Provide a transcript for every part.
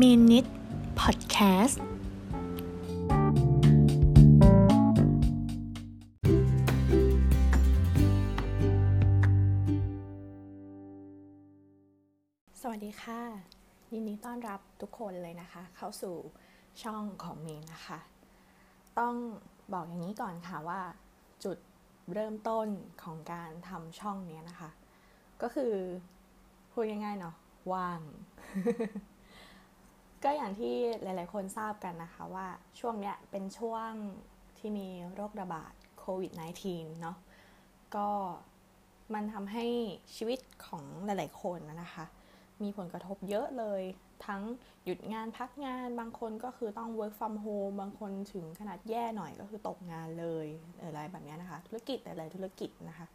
มีนิดพอดแคสต์สวัสดีค่ะ ยินดีต้อนรับทุกคนเลยนะคะ เข้าสู่ช่องของมีนนะคะ ต้องบอกอย่างนี้ก่อนค่ะว่า จุดเริ่มต้นของการทำช่องนี้นะคะ ก็คือพูดง่ายๆเนาะว่าง ก็อย่างที่หลาย ๆ คนทราบกันนะคะว่าช่วงเนี้ยเป็นช่วงที่มีโรคระบาดโควิด -19 เนาะก็มันทำให้ชีวิตของหลาย ๆ คนนะคะ มีผลกระทบเยอะเลย ทั้งหยุดงานพักงานบางคนก็คือต้อง work from home บางคนถึงขนาดแย่หน่อยก็คือตกงานเลยอะไรแบบนี้นะคะ ธุรกิจหลาย ๆ ธุรกิจนะคะ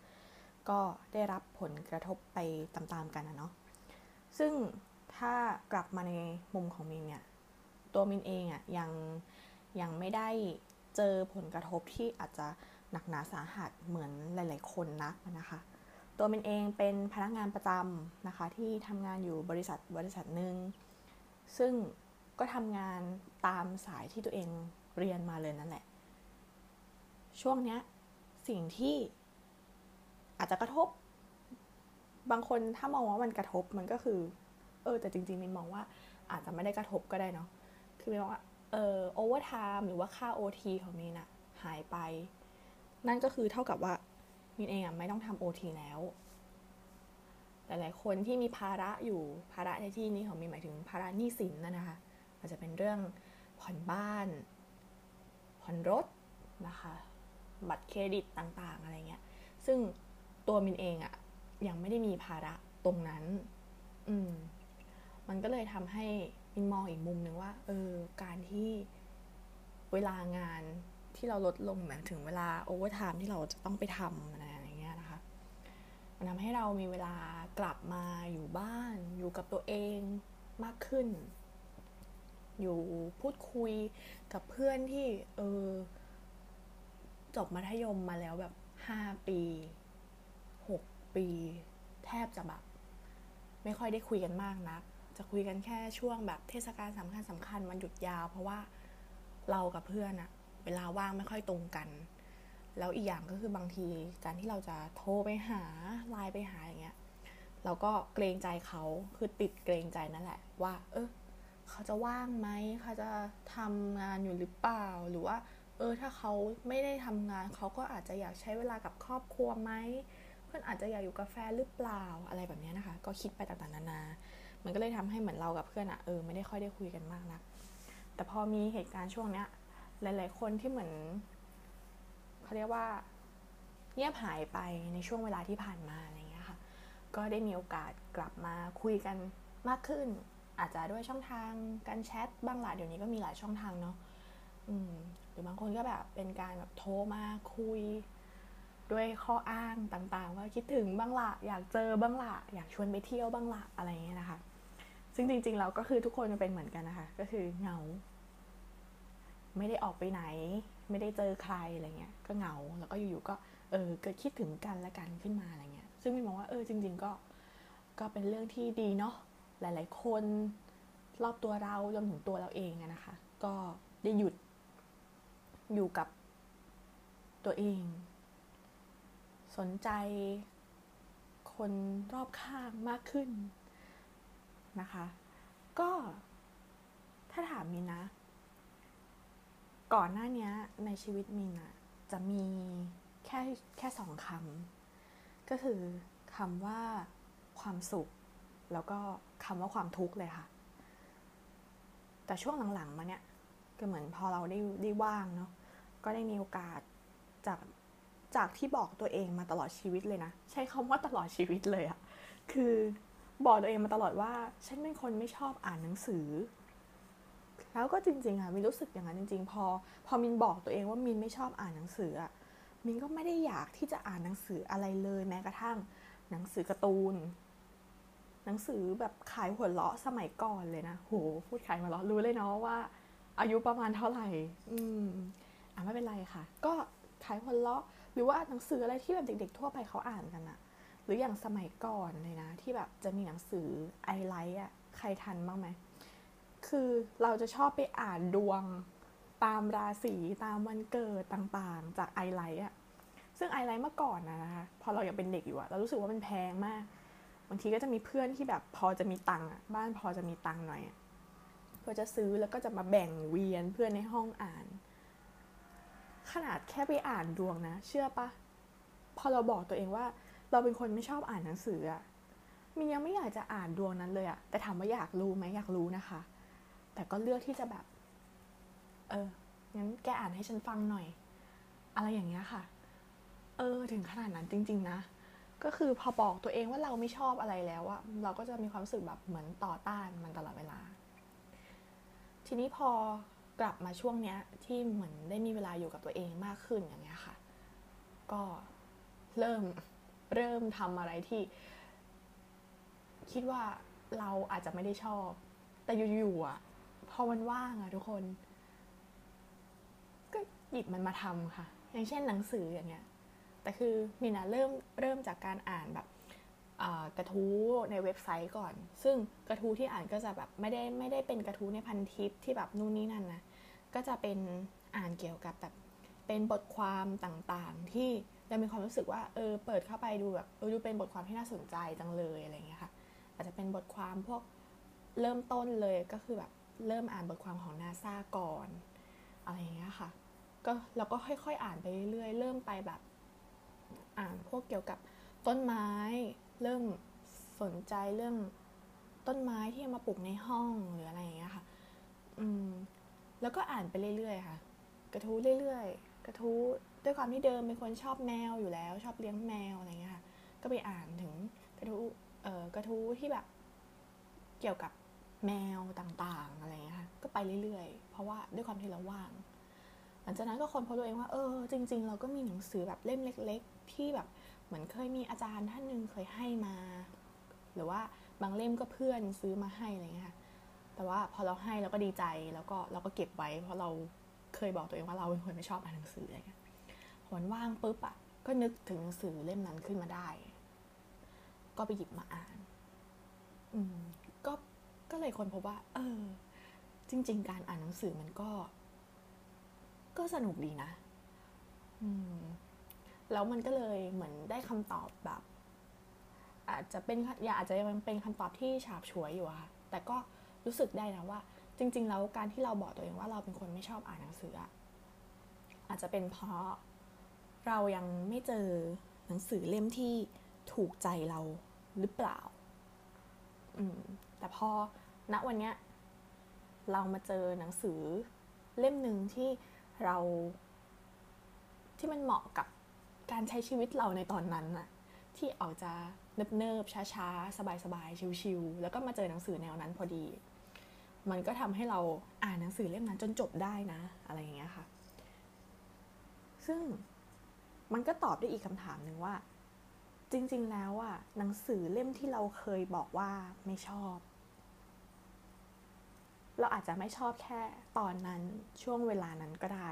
ก็ได้รับผลกระทบไปตาม ๆ กันนะเนาะซึ่ง ถ้ากลับมาในมุมของมินเนี่ยตัวมินเองอะ่ะยังยังไม่ได้เจอผลกระทบที่อาจจะหนักหนาสาหัสเหมือนหลาย ๆ คนนักนะคะ ตัวมินเองเป็นพนักงานประจำนะคะที่ทำงานอยู่บริษัทบริษัทหนึ่งซึ่งก็ทำงานตามสายที่ตัวเองเรียนมาเลยนั่นแหละ ช่วงเนี้ยสิ่งที่อาจจะกระทบบางคนถ้ามองว่ามันกระทบมันก็คือ เออแต่จริงๆมินมองว่าอาจจะไม่ได้กระทบก็ได้เนาะคือมินมองว่าเออ overtime หรือว่าค่า OT ของมินอะหายไป นั่นก็คือเท่ากับว่ามินเองอะไม่ต้องทำ OT แล้วหลายๆคนที่มีภาระอยู่ภาระในที่นี้ของมินหมายถึงภาระหนี้สินนั่นนะคะอาจจะเป็นเรื่องผ่อนบ้าน ผ่อนรถนะคะ บัตรเครดิตต่างๆ อะไรเงี้ย ซึ่งตัวมินเองอะยังไม่ได้มีภาระตรงนั้น อืม มันก็เลยทำให้มินมองอีกมุมหนึ่งว่าเออการที่เวลางานที่เราลดลงหมายถึงเวลา overtime ที่เราจะต้องไปทำอะไรอย่างเงี้ยนะคะ มันทำให้เรามีเวลากลับมาอยู่บ้าน อยู่กับตัวเองมากขึ้น อยู่พูดคุยกับเพื่อนที่เออจบมัธยมมาแล้วแบบห้าปีหกปี แทบจะแบบไม่ค่อยได้คุยกันมากนัก จะคุยกันแค่ช่วงแบบเทศกาลสำคัญสำคัญวันหยุดยาว เพราะว่าเรากับเพื่อนอะเวลาว่างไม่ค่อยตรงกัน แล้วอีกอย่างก็คือบางทีการที่เราจะโทรไปหาไลน์ไปหาอย่างเงี้ยเราก็เกรงใจเขาคือติดเกรงใจนั่นแหละ ว่า เออเขาจะว่างไหมเขาจะทำงานอยู่หรือเปล่าหรือว่า เออถ้าเขาไม่ได้ทำงานเขาก็อาจจะอยากใช้เวลากับครอบครัวไหมเพื่อนอาจจะอยากอยู่กับแฟนหรือเปล่าอะไรแบบนี้นะคะ ก็คิดไปต่างๆนานา มันก็เลยทำให้เหมือนเรากับเพื่อนอะเออไม่ได้ค่อยได้คุยกันมากนัก แต่พอมีเหตุการณ์ช่วงเนี้ย หลาย ๆ คนที่เหมือนเขาเรียกว่าเงียบหายไปในช่วงเวลาที่ผ่านมาอะไรเงี้ยค่ะ ก็ได้มีโอกาสกลับมาคุยกันมากขึ้น อาจจะด้วยช่องทางการแชทบ้างหละเดี๋ยวนี้ก็มีหลายช่องทางเนาะอืมหรือบางคนก็แบบเป็นการแบบโทรมาคุย ด้วยข้ออ้างต่างๆ ว่าคิดถึงบ้างละอยากเจอบ้างละอยากชวนไปเที่ยวบ้างละอะไรเงี้ยนะคะ ซึ่งจริงๆเราก็คือทุกคนจะเป็นเหมือนกันนะคะ ก็คือเหงา ไม่ได้ออกไปไหน ไม่ได้เจอใครอะไรเงี้ยก็เหงาแล้วก็อยู่ๆก็เออเกิดคิดถึงกันและกันขึ้นมาอะไรเงี้ย ซึ่งมีมองว่าเออจริง ๆ ก็ก็เป็นเรื่องที่ดีเนาะหลาย ๆ คนรอบตัวเรารวมถึงตัวเราเองนะคะ ก็ได้หยุดอยู่กับตัวเอง สนใจคนรอบข้างมากขึ้นนะคะ ก็ถ้าถามมินนะ ก่อนหน้านี้ในชีวิตมินอะจะมีแค่แค่สองคำก็คือคำว่าความสุข แล้วก็คำว่าความทุกข์เลยค่ะ แต่ช่วงหลังๆมาเนี่ยก็เหมือนพอเราได้ได้ว่างเนาะก็ได้มีโอกาสจาก จากที่บอกตัวเองมาตลอดชีวิตเลยนะ ใช้คำว่าตลอดชีวิตเลยอะคือ บอกตัวเองมาตลอดว่า ฉันเป็นคนไม่ชอบอ่านหนังสือ แล้วก็จริงๆอะมินรู้สึกอย่างนั้นจริง ๆ พอ พอมินบอกตัวเองว่ามินไม่ชอบอ่านหนังสืออะมินก็ไม่ได้อยากที่จะอ่านหนังสืออะไรเลยแม้กระทั่ง หนังสือการ์ตูน หนังสือแบบขายหัวเราะสมัยก่อนเลยนะโหพูดขายหัวเราะรู้เลยเนาะว่า อายุประมาณเท่าไหร่ อืมอะไม่เป็นไรค่ะ ก็ขายหัวเราะ หรือว่าหนังสืออะไรที่แบบเด็ก ๆ ทั่วไปเขาอ่านกันอะหรืออย่างสมัยก่อนเลยนะ ที่แบบจะมีหนังสือ I Like อะใครทันบ้างไหมคือเราจะชอบไปอ่านดวงตามราศีตามวันเกิดต่างๆ จาก I Like อะซึ่ง I Like เมื่อก่อนนะคะพอเรายังเป็นเด็กอยู่อะเรารู้สึกว่ามันแพงมากบางทีก็จะมีเพื่อนที่แบบพอจะมีตังค์บ้านพอจะมีตังค์หน่อยก็จะซื้อแล้วก็จะมาแบ่งเวียนเพื่อนในห้องอ่าน ขนาดแค่ไปอ่านดวงนะ เชื่อปะพอเราบอกตัวเองว่า เราเป็นคนไม่ชอบอ่านหนังสืออะมินยังไม่อยากจะอ่านดวงนั้นเลยอะแต่ถามว่าอยากรู้ไหมอยากรู้นะคะ แต่ก็เลือกที่จะแบบ เอองั้นแกอ่านให้ฉันฟังหน่อย อะไรอย่างเงี้ยค่ะ เออ ถึงขนาดนั้นจริง ๆ นะ ก็คือพอบอกตัวเองว่าเราไม่ชอบอะไรแล้วอะเราก็จะมีความรู้สึกแบบเหมือนต่อต้านมันตลอดเวลา ทีนี้พอ กลับมาช่วงเนี้ยที่เหมือนได้มีเวลาอยู่กับตัวเองมากขึ้นอย่างเงี้ยค่ะ ก็เริ่มเริ่มทำอะไรที่ คิดว่าเราอาจจะไม่ได้ชอบ แต่อยู่ๆอะพอมันว่างอะทุกคน ก็หยิบมันมาทำค่ะ อย่างเช่นหนังสืออย่างเงี้ยแต่คือมินะเริ่มเริ่มจากการอ่านแบบกระทู้ในเว็บไซต์ก่อน ซึ่งกระทู้ที่อ่านก็จะแบบไม่ได้ไม่ได้เป็นกระทู้ในพันทิปที่แบบนู่นนี่นั่นนะ ก็จะเป็นอ่านเกี่ยวกับแบบเป็นบทความต่างๆ ที่เรามีความรู้สึกว่าเออเปิดเข้าไปดูแบบเออดูเป็นบทความที่น่าสนใจจังเลยอะไรเงี้ยค่ะอาจจะเป็นบทความพวกเริ่มต้นเลยก็คือแบบเริ่มอ่านบทความของนาซาก่อนอะไรเงี้ยค่ะก็เราก็ค่อยๆ อ่านไปเรื่อยๆเริ่มไปแบบ อ่านพวกเกี่ยวกับต้นไม้ เริ่มสนใจเรื่องต้นไม้ที่มาปลูกในห้องหรืออะไรอย่างเงี้ยค่ะ อืม แล้วก็อ่านไปเรื่อยๆค่ะ กระทู้เรื่อยๆ กระทู้ด้วยความที่เดิมเป็นคนชอบแมวอยู่แล้ว ชอบเลี้ยงแมวอะไรเงี้ยค่ะก็ไปอ่านถึงกระทู้เอ่อกระทู้ที่แบบเกี่ยวกับแมวต่างๆอะไรเงี้ยค่ะก็ไปเรื่อยๆ เพราะว่าด้วยความที่เราว่าง หลังจากนั้นก็คนพบตัวเองว่าเออจริง ๆ เราก็มีหนังสือแบบเล่มเล็ก ๆ ที่แบบเหมือนเคยมีอาจารย์ท่านหนึ่งเคยให้มา หรือว่าบางเล่มก็เพื่อนซื้อมาให้อะไรเงี้ยค่ะ แต่ว่าพอเราให้เราก็ดีใจแล้วก็เราก็เก็บไว้ เพราะเราเคยบอกตัวเองว่าเราเป็นคนไม่ชอบอ่านหนังสืออะไรเงี้ยพอมันว่างปุ๊บอะก็นึกถึงหนังสือเล่มนั้นขึ้นมาได้ ก็ไปหยิบมาอ่าน อืม ก็ก็เลยคนพบว่า เออ จริง ๆ การอ่านหนังสือมันก็ ก็สนุกดีนะ อืม แล้วมันก็เลยเหมือนได้คำตอบแบบ อาจจะเป็นอย่าอาจจะยังเป็นคำตอบที่ฉาบฉวยอยู่อะค่ะแต่ก็ รู้สึกได้นะว่า จริง ๆ แล้วการที่เราบอกตัวเองว่าเราเป็นคนไม่ชอบอ่านหนังสืออะอาจจะเป็นเพราะเรายังไม่เจอหนังสือเล่มที่ถูกใจเราหรือเปล่า อืม แต่พอณวันเนี้ยเรามาเจอหนังสือเล่มหนึ่งที่เราที่มันเหมาะกับการใช้ชีวิตเราในตอนนั้นน่ะ ที่ออกจะเนิบๆช้าๆ สบายๆ ชิวๆแล้วก็มาเจอหนังสือแนวนั้นพอดี มันก็ทำให้เราอ่านหนังสือเล่มนั้นจนจบได้นะ อะไรอย่างเงี้ยค่ะ ซึ่งมันก็ตอบได้อีกคำถามหนึ่งว่า จริง ๆ แล้วอะหนังสือเล่มที่เราเคยบอกว่าไม่ชอบ เราอาจจะไม่ชอบแค่ตอนนั้นช่วงเวลานั้นก็ได้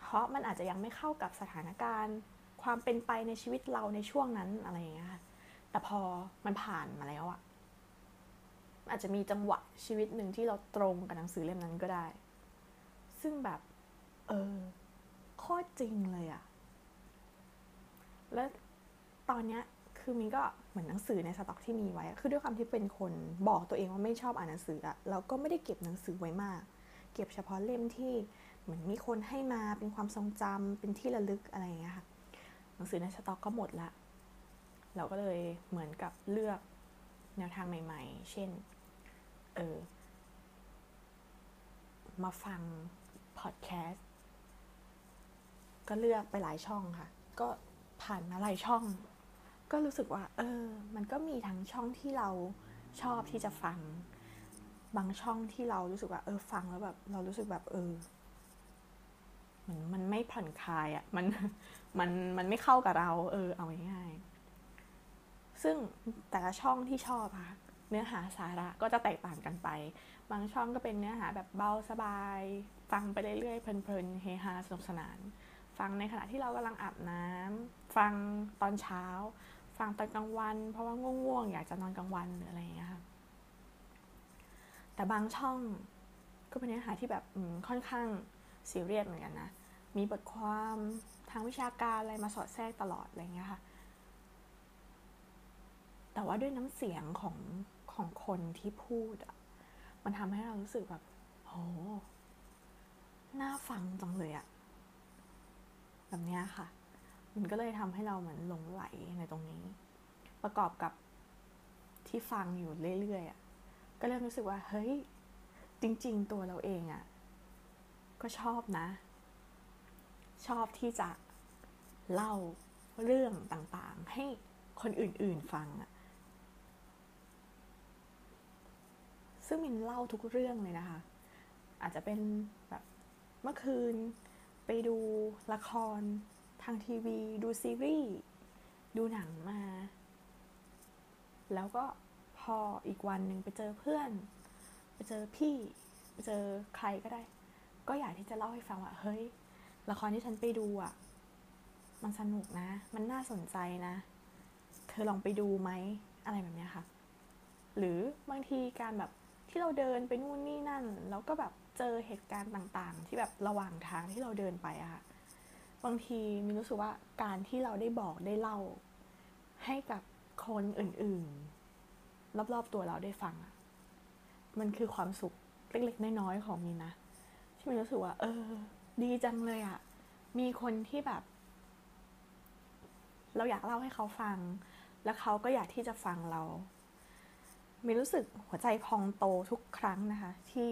เพราะมันอาจจะยังไม่เข้ากับสถานการณ์ ความเป็นไปในชีวิตเราในช่วงนั้นอะไรอย่างเงี้ยค่ะแต่พอมันผ่านมาแล้วอะ อาจจะมีจังหวะชีวิตหนึ่งที่เราตรงกับหนังสือเล่มนั้นก็ได้ ซึ่งแบบ เออโคตรจริงเลยอะแล้วตอนเนี้ยคือมินก็เหมือนหนังสือในสต็อกที่มีไว้ คือด้วยความที่เป็นคนบอกตัวเองว่าไม่ชอบอ่านหนังสืออะเราก็ไม่ได้เก็บหนังสือไว้มาก เก็บเฉพาะเล่มที่เหมือนมีคนให้มาเป็นความทรงจำเป็นที่ระลึกอะไรอย่างเงี้ยค่ะ หนังสือในสต็อกก็หมดละ เราก็เลยเหมือนกับเลือกแนวทางใหม่ ๆ เช่น เออ มาฟังพอดแคสต์ก็เลือกไปหลายช่องค่ะ ก็ผ่านมาหลายช่อง ก็รู้สึกว่า เออ มันก็มีทั้งช่องที่เราชอบที่จะฟัง บางช่องที่เรารู้สึกว่า เออ ฟังแล้วแบบ เรารู้สึกแบบ เออเหมือนมันไม่ผ่อนคลายอะ่ะ มันมันมันไม่เข้ากับเรา เออ เอาง่ายๆซึ่งแต่ละช่องที่ชอบค่ะ เนื้อหาสาระก็จะแตกต่างกันไป บางช่องก็เป็นเนื้อหาแบบเบาสบาย ฟังไปเรื่อยๆเพลินๆเฮฮาสนุกสนาน ฟังในขณะที่เรากำลังอาบน้ำฟังตอนเช้า ฟังตอนกลางวัน เพราะว่าง่วงๆอยากจะนอนกลางวันหรืออะไรอย่างเงี้ยค่ะแต่บางช่องก็เป็นเนื้อหาที่แบบค่อนข้างซีเรียสเหมือนกันนะ มีบทความทางวิชาการอะไรมาสอดแทรกตลอดอะไรเงี้ยค่ะ แต่ว่าด้วยน้ำเสียงของ ของคนที่พูดอะมันทำให้เรารู้สึกแบบโหน่าฟังจังเลยอะแบบเนี้ยค่ะ มันก็เลยทำให้เราเหมือนหลงไหลในตรงนี้ ประกอบกับที่ฟังอยู่เรื่อยๆอะก็เริ่มรู้สึกว่า เฮ้ย จริง ๆ ตัวเราเองอะก็ชอบนะ ชอบที่จะเล่าเรื่องต่างๆ ให้คนอื่นๆฟังอะ ซึ่งมินเล่าทุกเรื่องเลยนะคะ อาจจะเป็นแบบเมื่อคืนไปดูละครทางทีวี ดูซีรีส์ ดูหนังมา แล้วก็พออีกวันหนึ่งไปเจอเพื่อน ไปเจอพี่ไปเจอใครก็ได้ ก็อยากที่จะเล่าให้ฟังว่าเฮ้ย ละครที่ฉันไปดูอะ มันสนุกนะ มันน่าสนใจนะ เธอลองไปดูไหมอะไรแบบนี้ค่ะ หรือบางทีการแบบ ที่เราเดินไปนู่นนี่นั่น แล้วก็แบบเจอเหตุการณ์ต่างๆ ที่แบบระหว่างทางที่เราเดินไปอะค่ะบางทีมินรู้สึกว่าการที่เราได้บอกได้เล่า ให้กับคนอื่นๆ รอบๆตัวเราได้ฟังอะมันคือความสุขเล็กๆน้อยๆของมินนะที่มินรู้สึกว่า เออ ดีจังเลยอะมีคนที่แบบ เราอยากเล่าให้เขาฟัง แล้วเขาก็อยากที่จะฟังเรา มีรู้สึกหัวใจพองโตทุกครั้งนะคะ ที่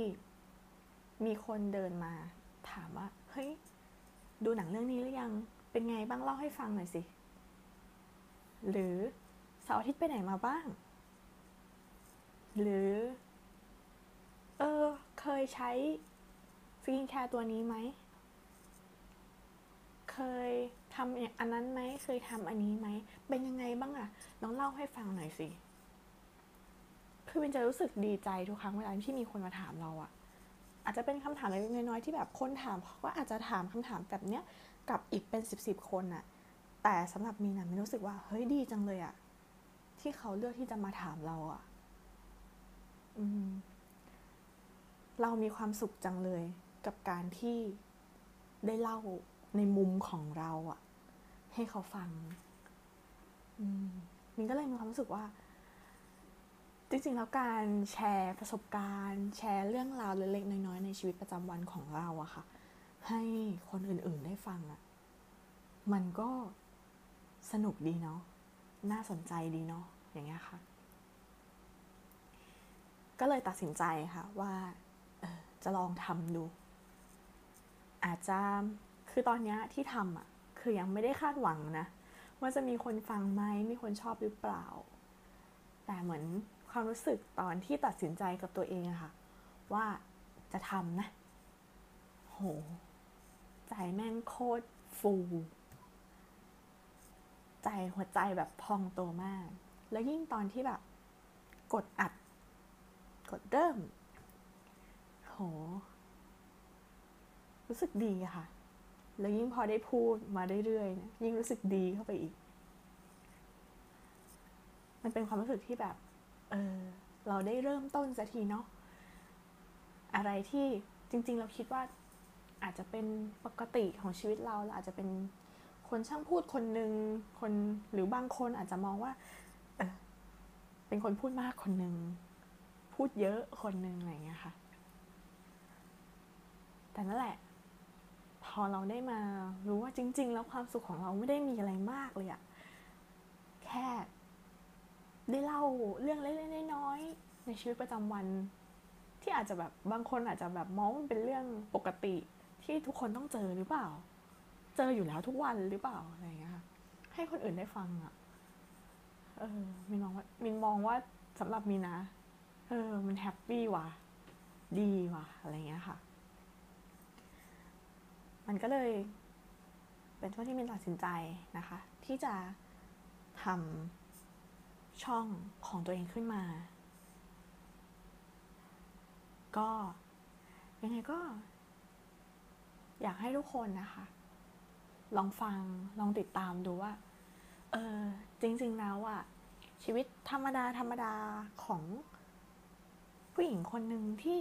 มีคนเดินมา ถามว่า เฮ้ย ดูหนังเรื่องนี้หรือยัง เป็นไงบ้างเล่าให้ฟังหน่อยสิ หรือเสาร์อาทิตย์ไปไหนมาบ้าง หรือ เออ เคยใช้ skincare ตัวนี้ไหม เคยทำอันนั้นไหม เคยทำอันนี้ไหม เป็นยังไงบ้างอะลองเล่าให้ฟังหน่อยสิ คือเป็นจะรู้สึกดีใจทุกครั้งเวลาที่มีคนมาถามเราอะอาจจะเป็นคำถามเล็กน้อยๆที่แบบคนถามเขาก็อาจจะถามคำถามแบบเนี้ยกับอีกเป็นสิบสิบคนอะแต่สำหรับมีนะมีรู้สึกว่าเฮ้ยดีจังเลยอะที่เขาเลือกที่จะมาถามเราอะอืมเรามีความสุขจังเลยกับการที่ได้เล่าในมุมของเราอะให้เขาฟังอืมมินก็เลยมีความรู้สึกว่า จริงๆ แล้วการแชร์ประสบการณ์ แชร์เรื่องราวเล็กๆน้อยๆในชีวิตประจำวันของเราอะค่ะ ให้คนอื่นๆได้ฟังอะมันก็สนุกดีเนาะน่าสนใจดีเนาะอย่างเงี้ยค่ะ ก็เลยตัดสินใจค่ะว่าจะลองทำดู อาจจะคือตอนนี้ที่ทำอะคือยังไม่ได้คาดหวังนะ ว่าจะมีคนฟังไหมมีคนชอบหรือเปล่า แต่เหมือน ความรู้สึกตอนที่ตัดสินใจกับตัวเองอะค่ะ ว่าจะทำนะ โห ใจแม่งโคตรฟู ใจหัวใจแบบพองโตมาก แล้วยิ่งตอนที่แบบ กดอัด กดเริ่ม โห รู้สึกดีอะค่ะ แล้วยิ่งพอได้พูดมาเรื่อยๆเนี่ยยิ่งรู้สึกดีเข้าไปอีก มันเป็นความรู้สึกที่แบบ เออเราได้เริ่มต้นสักทีเนาะอะไรที่จริง ๆ เราคิดว่าอาจจะเป็นปกติของชีวิตเราเราอาจจะเป็นคนช่างพูดคนหนึ่งคนหรือบางคนอาจจะมองว่าเออเป็นคนพูดมากคนหนึ่งพูดเยอะคนหนึ่งอะไรเงี้ยค่ะ แต่นั่นแหละ พอเราได้มารู้ว่าจริง ๆ แล้วความสุขของเราไม่ได้มีอะไรมากเลยอะแค่ ได้เล่าเรื่องเล็กๆน้อยๆในชีวิตประจำวัน ที่อาจจะแบบบางคนอาจจะแบบมองมันเป็นเรื่องปกติที่ทุกคนต้องเจอหรือเปล่า เจออยู่แล้วทุกวันหรือเปล่าอะไรอย่างเงี้ยค่ะให้คนอื่นได้ฟังอะ่ะ เออมินมองว่ามินมองว่าสำหรับมีนะเออ มันแฮปปี้ว่ะ ดีว่ะ อะไรเงี้ยค่ะ มันก็เลย เป็นช่วงที่มินตัดสินใจนะคะ ที่จะทำ ช่องของตัวเองขึ้นมา ก็ยังไงก็ อยากให้ทุกคนนะคะ ลองฟังลองติดตามดูว่า เออ จริง ๆ แล้วอะชีวิตธรรมดาธรรมดาของผู้หญิงคนหนึ่งที่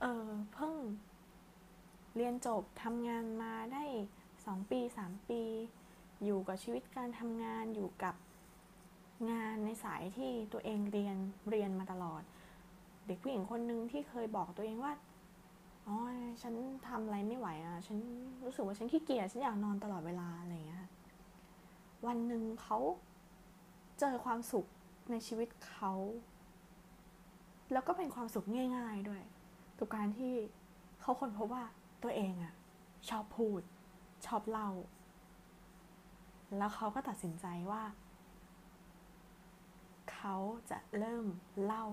เออเพิ่งเรียนจบทำงานมาได้สองปีสามปี อยู่กับชีวิตการทำงานอยู่กับ งานในสายที่ตัวเองเรียนเรียนมาตลอด เด็กผู้หญิงคนหนึ่งที่เคยบอกตัวเองว่าอ๋อฉันทำอะไรไม่ไหวอะ ฉันรู้สึกว่าฉันขี้เกียจฉันอยากนอนตลอดเวลาอะไรอย่างเงี้ยวันหนึ่งเขาเจอความสุขในชีวิตเขา แล้วก็เป็นความสุขง่าย ๆด้วยทุกการที่เขาคนพบว่าตัวเองอะ ชอบพูด ชอบเล่า แล้วเขาก็ตัดสินใจว่า เขาจะเริ่มเล่า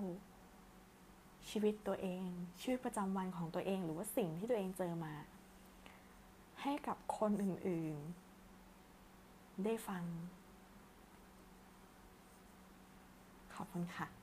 ชีวิตตัวเอง ชีวิตประจำวันของตัวเอง หรือว่าสิ่งที่ตัวเองเจอมา ให้กับคนอื่นๆ ได้ฟัง ขอบคุณค่ะ